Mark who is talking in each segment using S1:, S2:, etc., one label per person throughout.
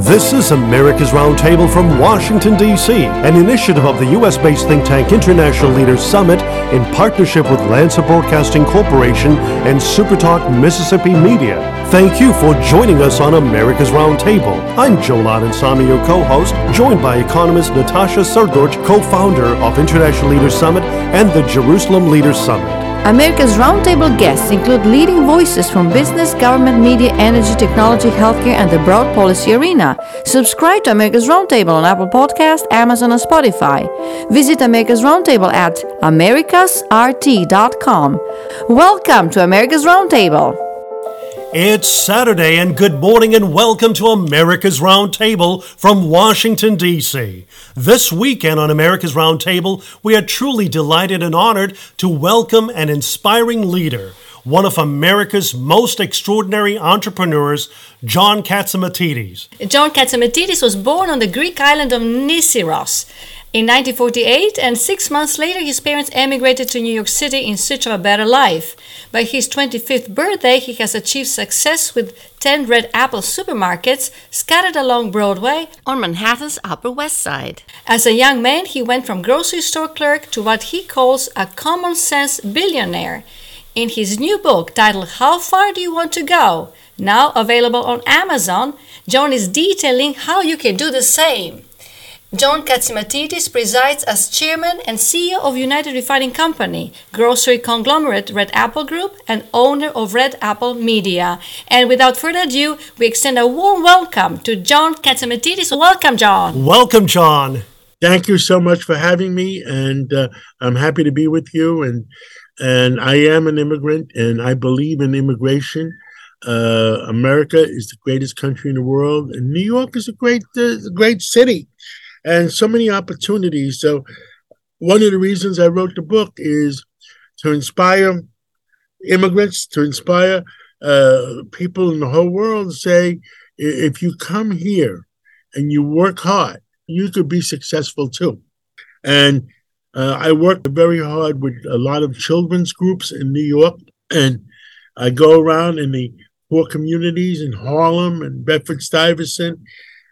S1: This is America's Roundtable from Washington, D.C., an initiative of the U.S. based think tank International Leaders Summit in partnership with Lanser Broadcasting Corporation and Supertalk Mississippi Media. Thank you for joining us on America's Roundtable. I'm Joel Samy, your co host, joined by economist Natasha Srdoc, co founder of International Leaders Summit and the Jerusalem Leaders Summit.
S2: America's roundtable guests include leading voices from business, government, media, energy, technology, healthcare, and the broad policy arena. Subscribe to America's Roundtable on Apple Podcast, Amazon, and Spotify. Visit America's Roundtable at americasrt.com. Welcome to America's Roundtable.
S1: It's Saturday, and good morning, and welcome to America's Roundtable from Washington, D.C. This weekend on America's Roundtable, we are truly delighted and honored to welcome an inspiring leader, one of America's most extraordinary entrepreneurs, John Catsimatidis.
S3: John Catsimatidis was born on the Greek island of Nisyros in 1948, and six months later, his parents emigrated to New York City in search of a better life. By his 25th birthday, he has achieved success with 10 Red Apple supermarkets scattered along Broadway on Manhattan's Upper West Side. As a young man, he went from grocery store clerk to what he calls a common sense billionaire. In his new book titled How Far Do You Want to Go? Now available on Amazon, John is detailing how you can do the same. John Catsimatidis presides as chairman and CEO of United Refining Company, grocery conglomerate Red Apple Group, and owner of Red Apple Media. And without further ado, we extend a warm welcome to John Catsimatidis. Welcome, John.
S1: Welcome, John.
S4: Thank you so much for having me, and uh, I'm happy to be with you. And and I am an immigrant, and I believe in immigration. Uh, America is the greatest country in the world, and New York is a great, uh, great city and so many opportunities. So, one of the reasons I wrote the book is to inspire immigrants, to inspire uh, people in the whole world say, if you come here and you work hard, you could be successful too. And uh, I work very hard with a lot of children's groups in New York, and I go around in the poor communities in Harlem and Bedford Stuyvesant,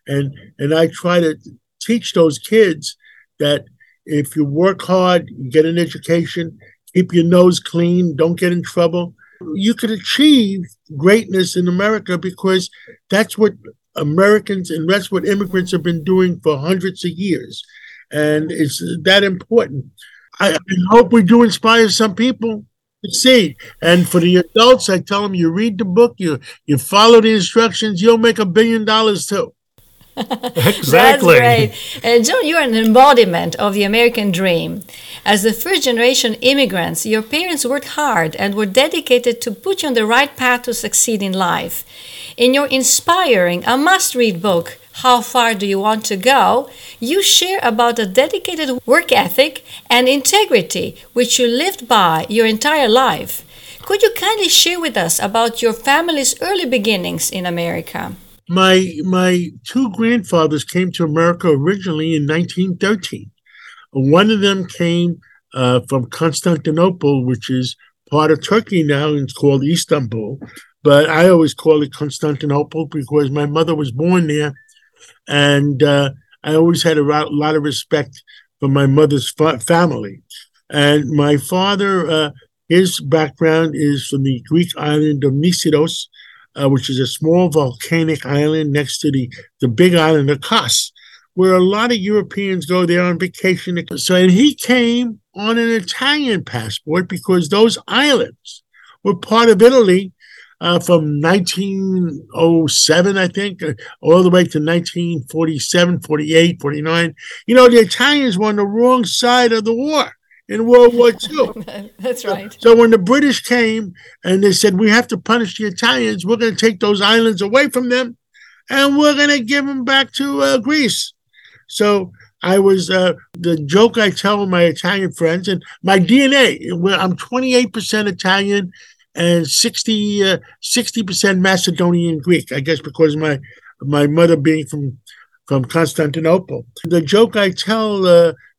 S4: and and I try to teach those kids that if you work hard, you get an education, keep your nose clean, don't get in trouble, you could achieve greatness in America because that's what Americans and that's what immigrants have been doing for hundreds of years. And it's that important. I, I hope we do inspire some people to see. And for the adults, I tell them you read the book, you you follow the instructions, you'll make a billion dollars too.
S1: exactly.
S3: That's great. Uh, John, you're an embodiment of the American dream. As the first generation immigrants, your parents worked hard and were dedicated to put you on the right path to succeed in life. In your inspiring, a must read book, How Far Do You Want to Go? you share about a dedicated work ethic and integrity which you lived by your entire life. Could you kindly share with us about your family's early beginnings in America?
S4: My my two grandfathers came to America originally in 1913. One of them came uh, from Constantinople, which is part of Turkey now, and it's called Istanbul. But I always call it Constantinople because my mother was born there, and uh, I always had a lot of respect for my mother's fa- family. And my father, uh, his background is from the Greek island of Nisyros, uh, which is a small volcanic island next to the, the big island of Kos, where a lot of Europeans go there on vacation. So, and he came on an Italian passport because those islands were part of Italy uh, from 1907, I think, uh, all the way to 1947, 48, 49. You know, the Italians were on the wrong side of the war in World War
S3: II. That's right.
S4: So, so, when the British came and they said, we have to punish the Italians, we're going to take those islands away from them and we're going to give them back to uh, Greece. So I was, uh, the joke I tell my Italian friends and my DNA, I'm 28% Italian and 60, uh, 60% Macedonian Greek, I guess because my, my mother being from, from Constantinople. The joke I tell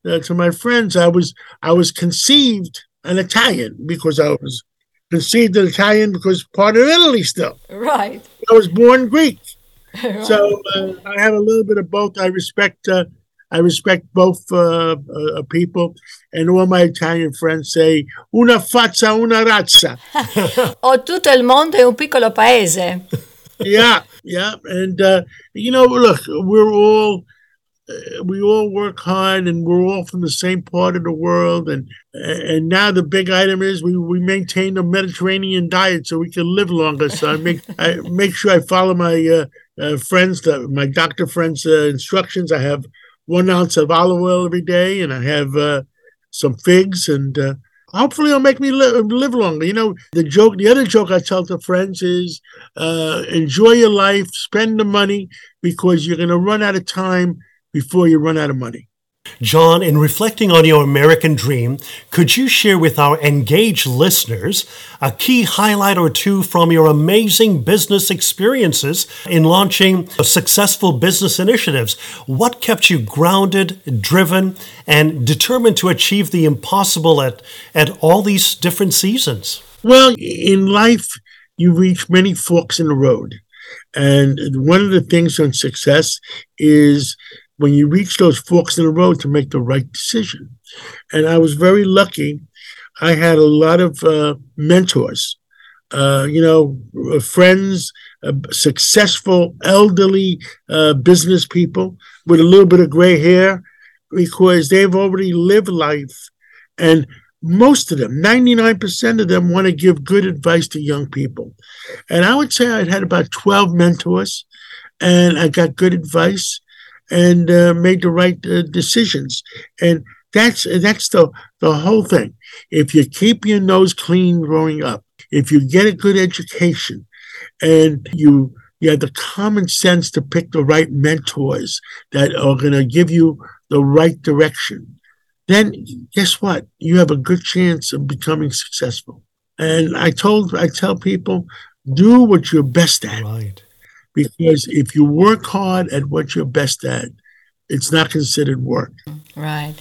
S4: uh, to my friends, I was I was conceived an Italian because I was conceived an Italian because part of Italy still.
S3: Right.
S4: I was born Greek. So uh, I have a little bit of both. I respect. Uh, I respect both uh, uh, people, and all my Italian friends say "una faccia, una razza."
S3: oh, tutto il mondo è un piccolo paese.
S4: yeah, yeah, and uh, you know, look, we're all we all work hard and we're all from the same part of the world. And and now the big item is we, we maintain a mediterranean diet so we can live longer. So i make i make sure i follow my uh, uh, friends my doctor friends uh, instructions. I have one ounce of olive oil every day and i have uh, some figs and uh, hopefully it'll make me live, live longer. You know the joke the other joke i tell to friends is enjoy your life spend the money because you're going to run out of time before you run out of money.
S1: John, in reflecting on your American dream, could you share with our engaged listeners a key highlight or two from your amazing business experiences in launching successful business initiatives? What kept you grounded, driven, and determined to achieve the impossible at, at all these different seasons?
S4: Well, in life, you reach many forks in the road. And one of the things on success is when you reach those forks in the road to make the right decision. And I was very lucky. I had a lot of uh, mentors, uh, you know, uh, friends, uh, successful elderly uh, business people with a little bit of gray hair because they've already lived life. And most of them, 99% of them, want to give good advice to young people. And I would say I had about 12 mentors and I got good advice and uh, made the right uh, decisions. And that's that's the the whole thing. If you keep your nose clean growing up, if you get a good education, and you you have the common sense to pick the right mentors that are going to give you the right direction, then guess what? You have a good chance of becoming successful. And I told I tell people, do what you're best at.
S1: Right
S4: because if you work hard at what you're best at, it's not considered work.
S3: Right.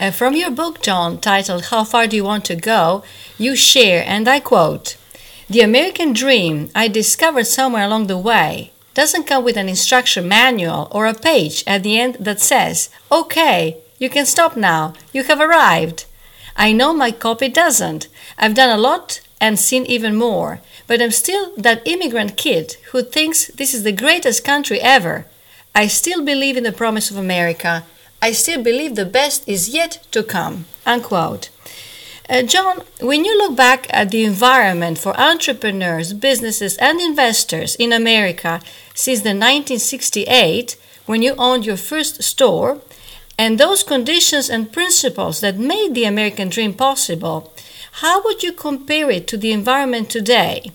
S3: Uh, from your book, John, titled How Far Do You Want to Go, you share, and I quote, The American dream I discovered somewhere along the way doesn't come with an instruction manual or a page at the end that says, Okay, you can stop now, you have arrived. I know my copy doesn't. I've done a lot and seen even more. But I'm still that immigrant kid who thinks this is the greatest country ever. I still believe in the promise of America. I still believe the best is yet to come. Unquote. Uh, John, when you look back at the environment for entrepreneurs, businesses, and investors in America since the 1968, when you owned your first store, and those conditions and principles that made the American dream possible, how would you compare it to the environment today?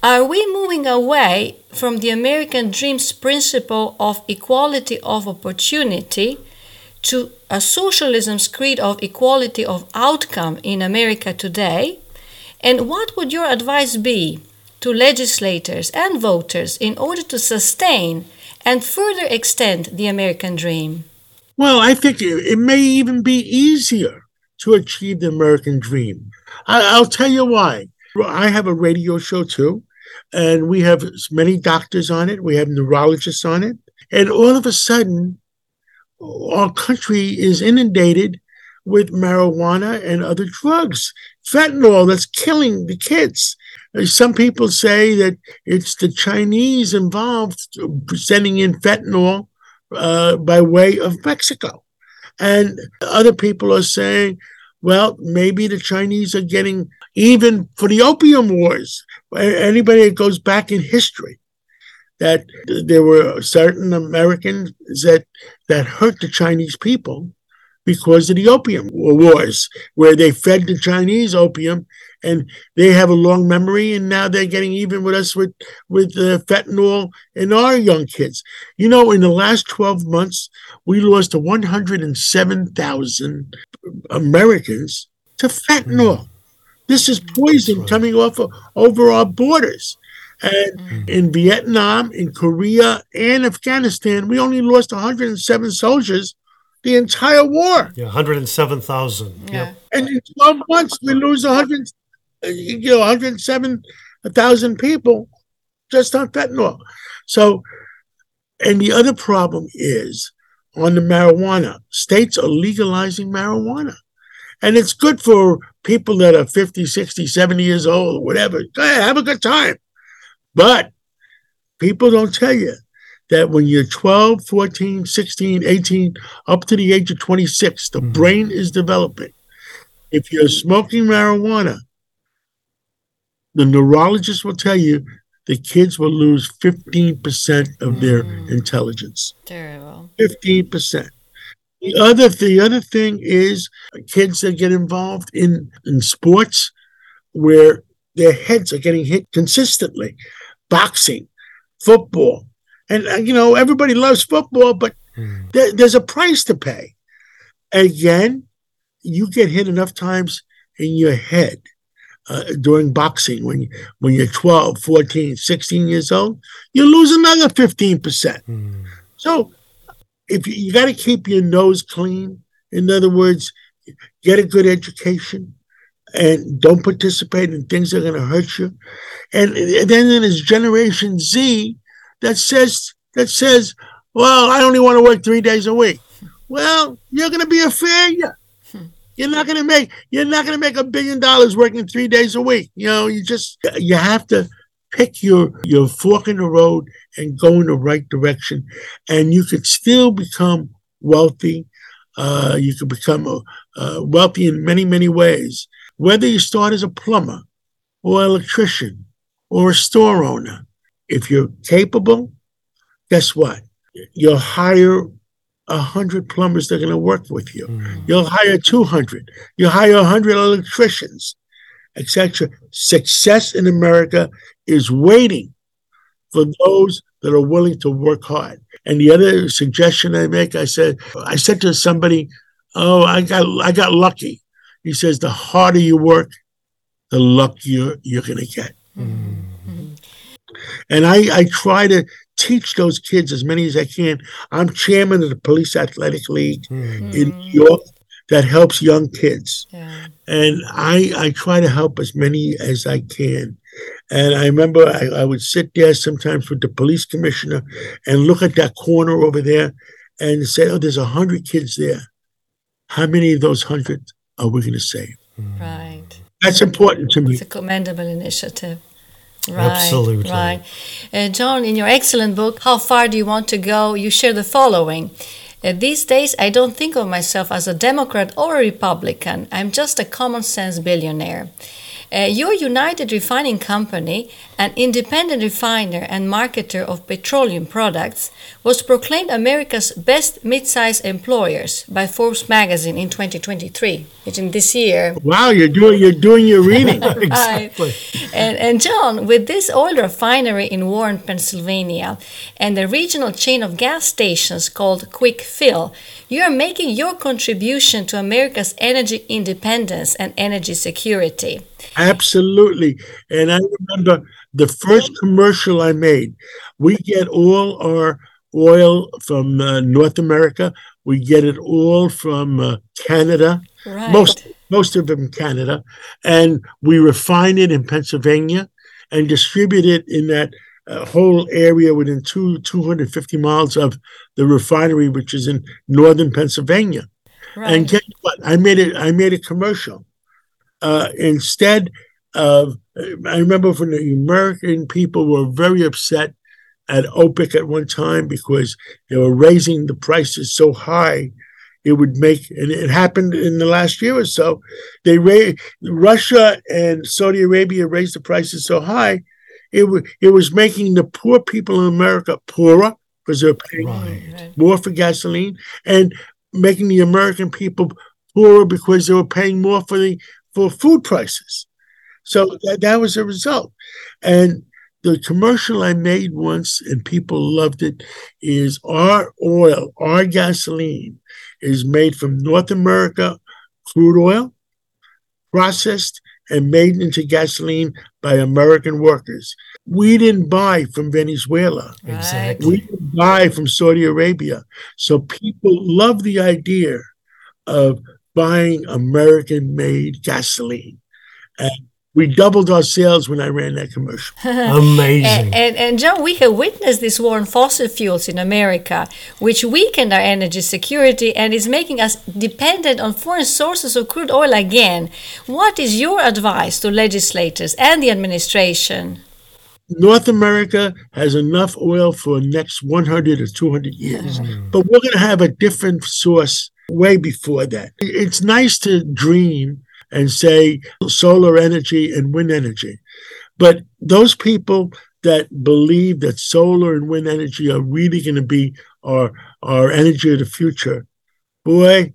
S3: Are we moving away from the American dream's principle of equality of opportunity to a socialism's creed of equality of outcome in America today? And what would your advice be to legislators and voters in order to sustain and further extend the American dream?
S4: Well, I think it may even be easier to achieve the American dream I, will tell you why. I have a radio show too, and we have many doctors on it. We have neurologists on it. And all of a sudden, our country is inundated with marijuana and other drugs. Fentanyl that's killing the kids. Some people say that it's the Chinese involved sending in fentanyl uh, by way of Mexico. And other people are saying well, maybe the Chinese are getting even for the opium wars. Anybody that goes back in history, that there were certain Americans that that hurt the Chinese people because of the opium wars, where they fed the Chinese opium, and they have a long memory, and now they're getting even with us with with uh, fentanyl in our young kids. You know, in the last twelve months, we lost 107,000 Americans to fentanyl. Mm. This is poison right. coming off of, over our borders. And mm. in Vietnam, in Korea, and Afghanistan, we only lost 107 soldiers the entire war.
S1: Yeah, 107,000. Yeah. Yep.
S4: And in 12 months, we lose 100, you know, 107,000 people just on fentanyl. So And the other problem is on the marijuana. States are legalizing marijuana. And it's good for people that are 50, 60, 70 years old, or whatever. Go ahead, have a good time. But people don't tell you that when you're 12, 14, 16, 18, up to the age of 26, the mm-hmm. brain is developing. If you're smoking marijuana, the neurologist will tell you the kids will lose 15% of their mm. intelligence.
S3: Terrible.
S4: 15%. The other the other thing is kids that get involved in, in sports where their heads are getting hit consistently. Boxing, football. And uh, you know, everybody loves football, but mm. there, there's a price to pay. Again, you get hit enough times in your head uh, during boxing when when you're 12 14 16 years old you lose another 15% mm. so if you, you got to keep your nose clean. In other words get a good education and don't participate in things that are going to hurt you. And, and then there's generation z that says that says well i only want to work three days a week. Well you're going to be a failure you're not gonna make you're not gonna make a billion dollars working three days a week. You know, you just you have to pick your your fork in the road and go in the right direction, and you could still become wealthy. Uh, you could become a, wealthy in many many ways. Whether you start as a plumber, or electrician, or a store owner, if you're capable, guess what? You're higher 100 plumbers that are going to work with you. Mm. You'll hire 200. You'll hire 100 electricians, etc. Success in America is waiting for those that are willing to work hard. And the other suggestion I make, I said, I said to somebody, "Oh, I got I got lucky." He says, "The harder you work, the luckier you're going to get." Mm. Mm-hmm. And I I try to teach those kids as many as I can. I'm chairman of the Police Athletic League mm-hmm. in New York that helps young kids. Yeah. And I, I try to help as many as I can. And I remember I, I would sit there sometimes with the police commissioner and look at that corner over there and say, oh, there's a hundred kids there. How many of those hundred are we going to save?
S3: Right.
S4: That's important to me.
S3: It's a commendable initiative.
S1: Right, Absolutely.
S3: Right. Uh, John, in your excellent book, How Far Do You Want to Go? you share the following. Uh, these days, I don't think of myself as a Democrat or a Republican. I'm just a common sense billionaire. Uh, your United Refining Company, an independent refiner and marketer of petroleum products, was proclaimed America's best mid-size employers by Forbes magazine in 2023, which in this year.
S4: Wow, you're doing you're doing your reading.
S3: exactly. And, and John, with this oil refinery in Warren, Pennsylvania, and the regional chain of gas stations called Kwik Fill, you are making your contribution to America's energy independence and energy security.
S4: Absolutely. And I remember the first commercial I made. We get all our oil from uh, North America. We get it all from uh, Canada. Right. Most most of them Canada, and we refine it in Pennsylvania and distribute it in that uh, whole area within two 250 miles of the refinery, which is in northern Pennsylvania. Right. And guess what? I made it. I made a commercial uh, instead of, I remember when the American people were very upset at OPEC at one time because they were raising the prices so high. It would make, and it happened in the last year or so. They raised Russia and Saudi Arabia raised the prices so high, it was it was making the poor people in America poorer because they're paying right. more for gasoline, and making the American people poorer because they were paying more for the for food prices. So that, that was the result. And the commercial I made once and people loved it is our oil, our gasoline is made from North America crude oil, processed and made into gasoline by American workers. We didn't buy from Venezuela.
S3: Exactly.
S4: We didn't buy from Saudi Arabia. So people love the idea of buying American made gasoline. And we doubled our sales when I ran that commercial.
S1: Amazing.
S3: And, and, and, John, we have witnessed this war on fossil fuels in America, which weakened our energy security and is making us dependent on foreign sources of crude oil again. What is your advice to legislators and the administration?
S4: North America has enough oil for the next 100 or 200 years, mm. but we're going to have a different source way before that. It's nice to dream and say solar energy and wind energy. But those people that believe that solar and wind energy are really going to be our, our energy of the future, boy,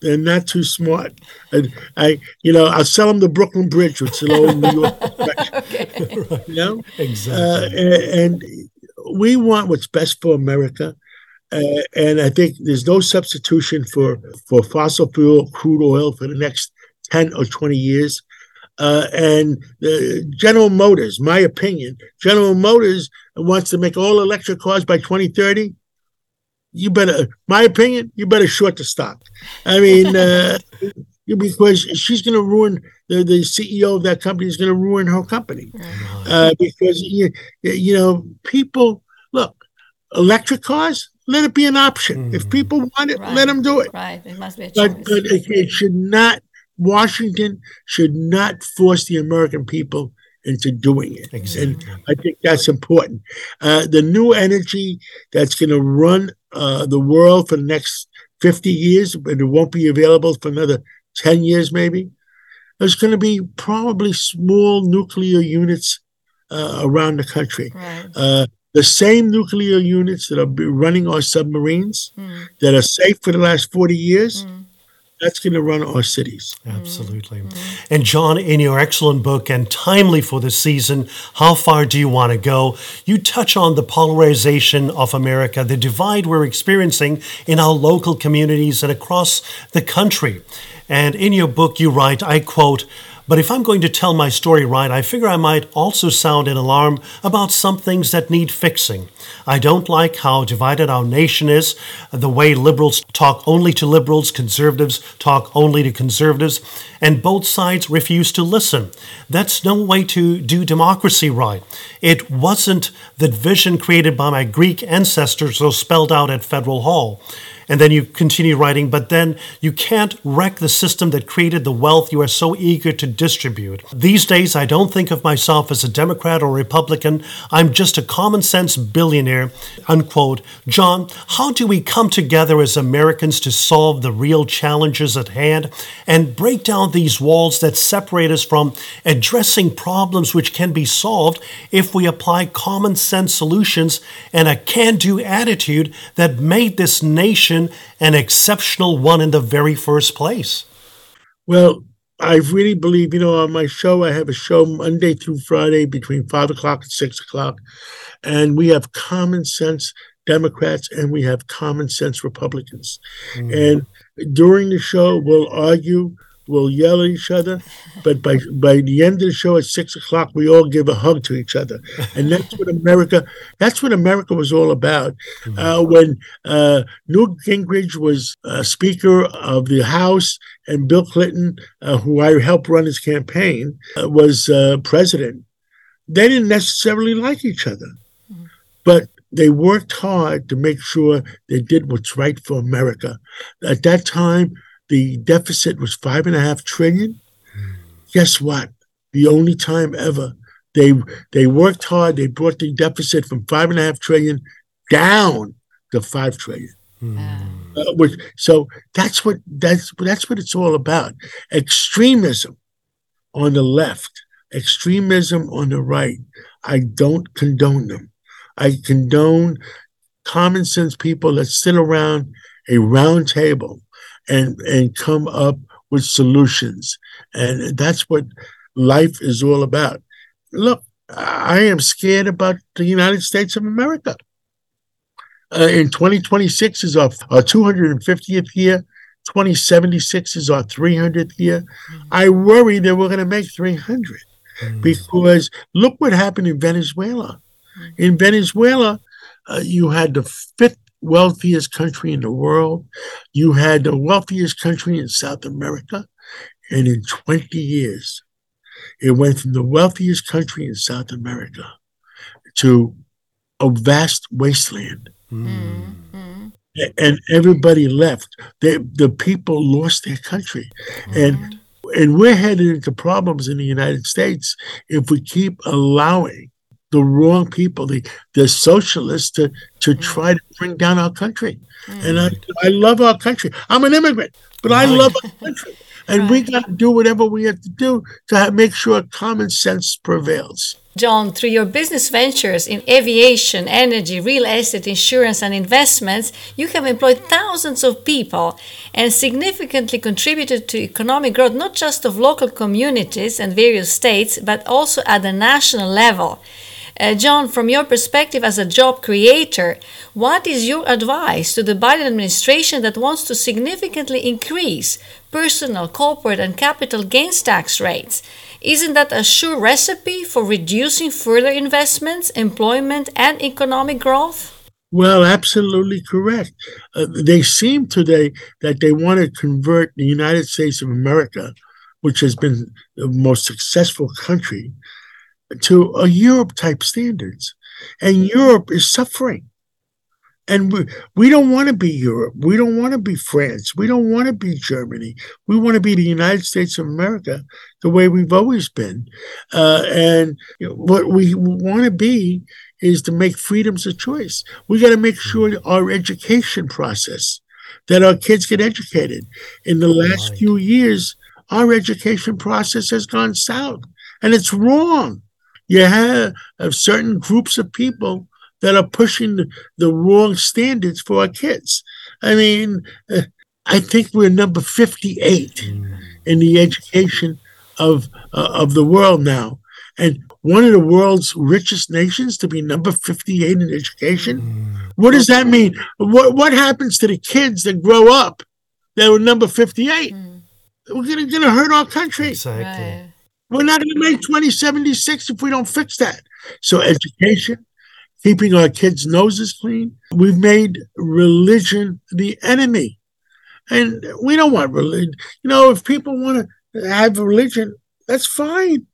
S4: they're not too smart. And I, you know, I'll sell them the Brooklyn Bridge, which is old New York. okay. You know,
S1: exactly.
S4: Uh, and, and, we want what's best for America. Uh, and I think there's no substitution for for fossil fuel, crude oil for the next 10 or 20 years. Uh, and uh, General Motors, my opinion, General Motors wants to make all electric cars by 2030. You better, my opinion, you better short the stock. I mean, uh, because she's going to ruin the, the CEO of that company is going to ruin her company uh, because you, you know people look electric cars let it be an option mm. if people want it right. let them do it
S3: right it must be a
S4: choice. but, but it, it should not Washington should not force the American people into doing it.
S1: Exactly.
S4: And I think that's important. Uh, the new energy that's going to run uh, the world for the next 50 years, but it won't be available for another 10 years, maybe, there's going to be probably small nuclear units uh, around the country.
S3: Right.
S4: The same nuclear units that are running our submarines mm. that are safe for the last 40 years. Mm that's going to run our cities.
S1: Absolutely. Mm-hmm. And John, in your excellent book and timely for the season, How Far Do You Want to Go? You touch on the polarization of America, the divide we're experiencing in our local communities and across the country. And in your book, you write, I quote, but if I'm going to tell my story right, I figure I might also sound an alarm about some things that need fixing. I don't like how divided our nation is, the way liberals talk only to liberals, conservatives talk only to conservatives, and both sides refuse to listen. That's no way to do democracy right. It wasn't the vision created by my Greek ancestors or spelled out at Federal Hall. And then you continue writing, but then you can't wreck the system that created the wealth you are so eager to distribute. These days, I don't think of myself as a Democrat or Republican. I'm just a common sense billionaire. Unquote. John, how do we come together as Americans to solve the real challenges at hand and break down these walls that separate us from addressing problems which can be solved if we apply common sense solutions and a can do attitude that made this nation an exceptional one in the very first place?
S4: Well, I really believe, you know, on my show, I have a show Monday through Friday between five o'clock and six o'clock. And we have common sense Democrats and we have common sense Republicans. Mm. And during the show, we'll argue, we'll yell at each other, but by by the end of the show at six o'clock, we all give a hug to each other, and that's what America. That's what America was all about. Mm-hmm. Uh, when uh, Newt Gingrich was uh, Speaker of the House, and Bill Clinton, uh, who I helped run his campaign, uh, was uh, president. They didn't necessarily like each other, mm-hmm. but they worked hard to make sure they did what's right for America. At that time, the deficit was five and a half trillion. Guess what? The only time ever they they worked hard. They brought the deficit from five and a half trillion down to five trillion. Mm. Uh, which, so that's what that's that's what it's all about. Extremism on the left, extremism on the right. I don't condone them. I condone common sense people that sit around a round table and and come up with solutions. And that's what life is all about. Look, I am scared about the United States of America. Uh, in 2026 is our, our 250th year. 2076 is our 300th year. Mm-hmm. I worry that we're going to make 300 mm-hmm. because look what happened in Venezuela. Mm-hmm. In Venezuela, uh, you had the fifth wealthiest country in the world. You had the wealthiest country in South America. And in 20 years, It went from the wealthiest country in South America to a vast wasteland. Mm-hmm. And everybody left. They, the people lost their country. Mm-hmm. And and we're headed into problems in the United States if we keep allowing the wrong people, the, the socialists, to, to try to bring down our country. Mm. And I, I love our country. I'm an immigrant, but right. I love our country. And right. we got to do whatever we have to do to have, make sure common sense prevails.
S3: John, through your business ventures in aviation, energy, real estate, insurance, and investments, you have employed thousands of people and significantly contributed to economic growth not just of local communities and various states, but also at the national level. Uh, John, from your perspective as a job creator, what is your advice to the Biden administration that wants to significantly increase personal, corporate, and capital gains tax rates? Isn't that a sure recipe for reducing further investments, employment, and economic growth?
S4: Well, absolutely correct. Uh, they seem today that they want to convert the United States of America, which has been the most successful country, to a Europe type standards. And Europe is suffering. And we, we don't want to be Europe. We don't want to be France. We don't want to be Germany. We want to be the United States of America the way we've always been. Uh, and what we want to be is to make freedoms of choice. We got to make sure our education process, that our kids get educated. In the last few years, our education process has gone south, and it's wrong you have, have certain groups of people that are pushing the, the wrong standards for our kids. I mean, uh, I think we're number 58 mm. in the education of uh, of the world now, and one of the world's richest nations to be number 58 in education. Mm. What does that mean? What what happens to the kids that grow up that were number 58? Mm. We're gonna, gonna hurt our country.
S1: Exactly. Right.
S4: We're not going to make 2076 if we don't fix that. So, education, keeping our kids' noses clean. We've made religion the enemy. And we don't want religion. You know, if people want to have religion, that's fine.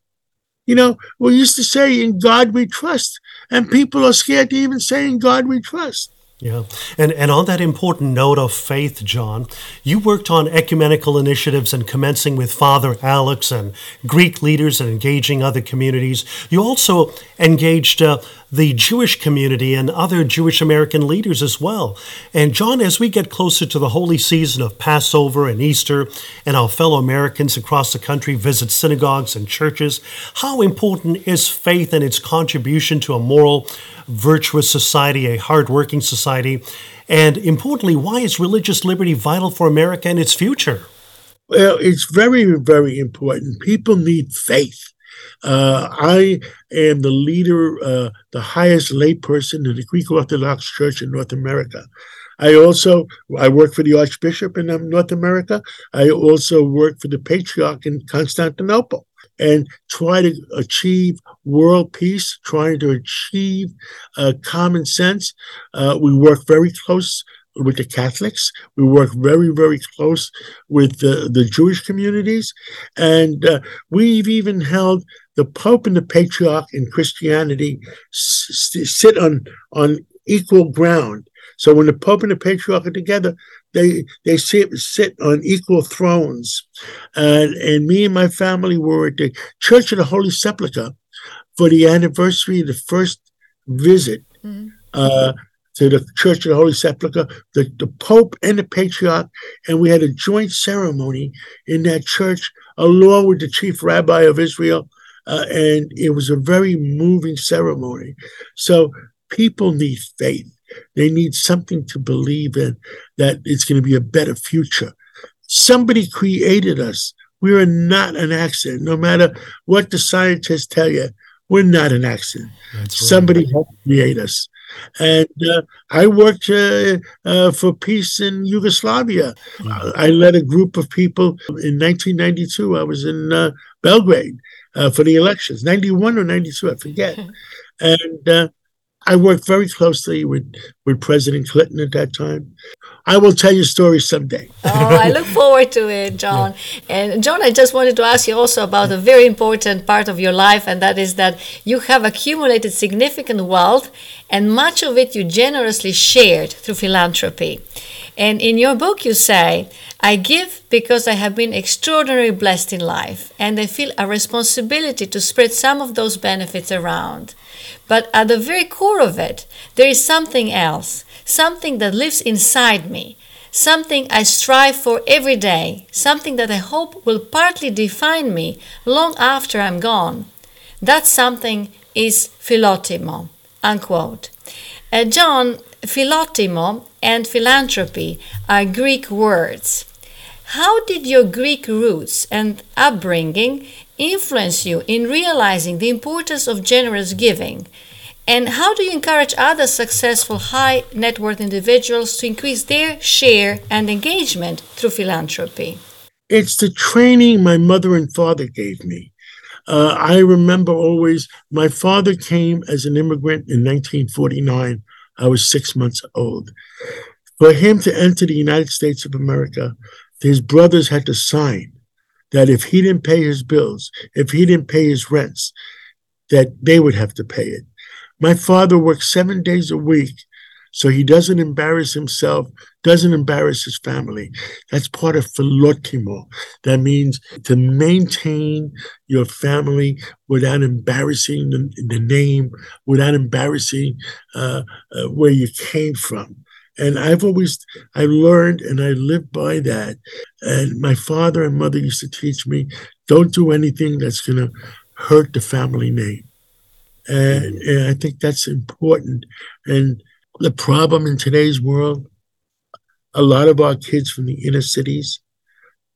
S4: You know, we used to say, in God we trust. And people are scared to even say, in God we trust.
S1: Yeah. And, and on that important note of faith, John, you worked on ecumenical initiatives and commencing with Father Alex and Greek leaders and engaging other communities. You also engaged uh, the Jewish community and other Jewish American leaders as well. And John, as we get closer to the holy season of Passover and Easter, and our fellow Americans across the country visit synagogues and churches, how important is faith and its contribution to a moral, virtuous society, a hardworking society? And importantly, why is religious liberty vital for America and its future?
S4: Well, it's very, very important. People need faith. Uh, I am the leader, uh, the highest layperson in the Greek Orthodox Church in North America. I also I work for the Archbishop in um, North America. I also work for the Patriarch in Constantinople and try to achieve world peace, trying to achieve uh, common sense. Uh, we work very close with the Catholics. We work very, very close with the, the Jewish communities. And uh, we've even held the Pope and the Patriarch in Christianity s- sit on, on equal ground. So when the Pope and the Patriarch are together, they they sit, sit on equal thrones. And, and me and my family were at the Church of the Holy Sepulchre for the anniversary of the first visit mm-hmm. uh, to the Church of the Holy Sepulchre, the, the Pope and the Patriarch, and we had a joint ceremony in that church along with the chief rabbi of Israel. Uh, and it was a very moving ceremony. So people need faith. They need something to believe in that it's going to be a better future. Somebody created us. We are not an accident. No matter what the scientists tell you, we're not an accident. Right. Somebody helped create us. And uh, I worked uh, uh, for peace in Yugoslavia. Wow. I led a group of people in 1992. I was in uh, Belgrade uh, for the elections, 91 or 92, I forget. and uh, I worked very closely with, with President Clinton at that time. I will tell you stories someday.
S3: oh, I look forward to it, John. And John, I just wanted to ask you also about a very important part of your life, and that is that you have accumulated significant wealth, and much of it you generously shared through philanthropy. And in your book, you say, I give because I have been extraordinarily blessed in life, and I feel a responsibility to spread some of those benefits around. But at the very core of it, there is something else something that lives inside me, something I strive for every day, something that I hope will partly define me long after I'm gone. That something is philotimo. Unquote. Uh, John, philotimo and philanthropy are Greek words. How did your Greek roots and upbringing influence you in realizing the importance of generous giving? And how do you encourage other successful high net worth individuals to increase their share and engagement through philanthropy?
S4: It's the training my mother and father gave me. Uh, I remember always, my father came as an immigrant in 1949. I was six months old. For him to enter the United States of America, his brothers had to sign that if he didn't pay his bills, if he didn't pay his rents, that they would have to pay it. My father worked seven days a week so he doesn't embarrass himself, doesn't embarrass his family. That's part of philotimo. That means to maintain your family without embarrassing the, the name, without embarrassing uh, uh, where you came from. And I've always, I learned and I lived by that. And my father and mother used to teach me, don't do anything that's going to hurt the family name. And, and I think that's important. And the problem in today's world, a lot of our kids from the inner cities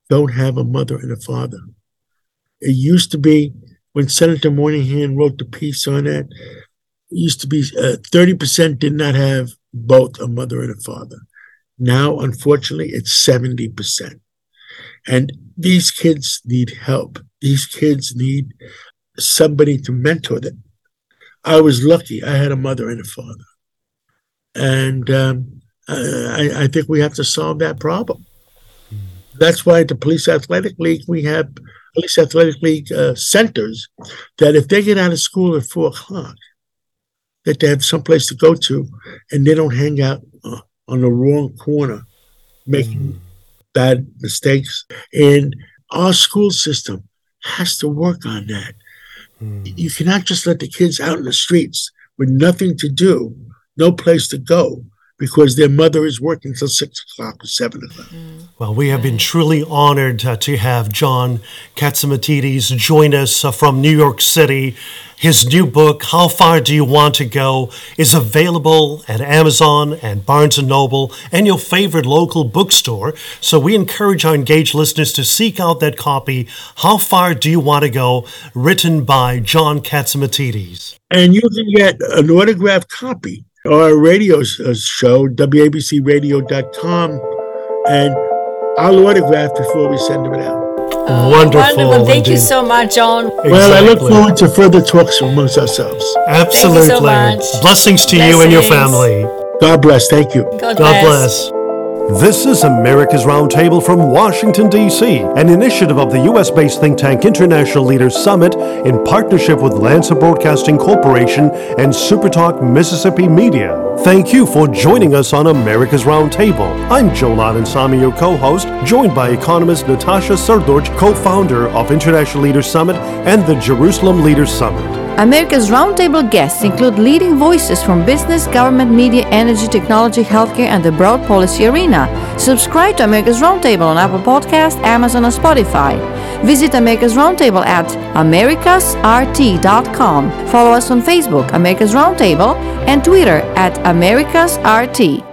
S4: don't have a mother and a father. It used to be when Senator Moynihan wrote the piece on that, it used to be uh, 30% did not have both a mother and a father. Now, unfortunately, it's 70%. And these kids need help. These kids need somebody to mentor them. I was lucky. I had a mother and a father. And um, I, I, think we have to solve that problem. That's why at the Police Athletic League, we have Police Athletic League uh, centers that if they get out of school at four o'clock, that they have someplace to go to and they don't hang out uh, on the wrong corner making mm. bad mistakes. And our school system has to work on that. Mm. You cannot just let the kids out in the streets with nothing to do, no place to go, because their mother is working till six o'clock or seven o'clock. Mm.
S1: Well, we have been truly honored uh, to have John Catsimatidis join us uh, from New York City. His new book, How Far Do You Want to Go, is available at Amazon and Barnes & Noble and your favorite local bookstore. So we encourage our engaged listeners to seek out that copy, How Far Do You Want to Go, written by John Catsimatidis.
S4: And you can get an autographed copy our radio uh, show, WABCRadio.com, and I'll autograph before we send them out.
S1: Oh, wonderful. wonderful.
S3: Thank indeed. you so much, John.
S4: Exactly. Well, I look forward to further talks amongst ourselves.
S1: Absolutely.
S3: So
S1: Blessings to Blessings. you and your family.
S4: God bless. Thank you.
S3: God,
S1: God bless. bless.
S2: This is America's Roundtable from Washington, D.C., an initiative of the U.S. based think tank International Leaders Summit in partnership with Lanser Broadcasting Corporation and SuperTalk Mississippi Media. Thank you for joining us on America's Roundtable. I'm Joel Samy, your co host, joined by economist Natasha Srdoc, co founder of International Leaders Summit and the Jerusalem Leaders Summit. America's roundtable guests include leading voices from business, government, media, energy, technology, healthcare, and the broad policy arena. Subscribe to America's Roundtable on Apple Podcast, Amazon, and Spotify. Visit America's Roundtable at americasrt.com. Follow us on Facebook, America's Roundtable, and Twitter at Americas RT.